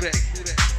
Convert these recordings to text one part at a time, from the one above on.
do that.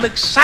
I am excited.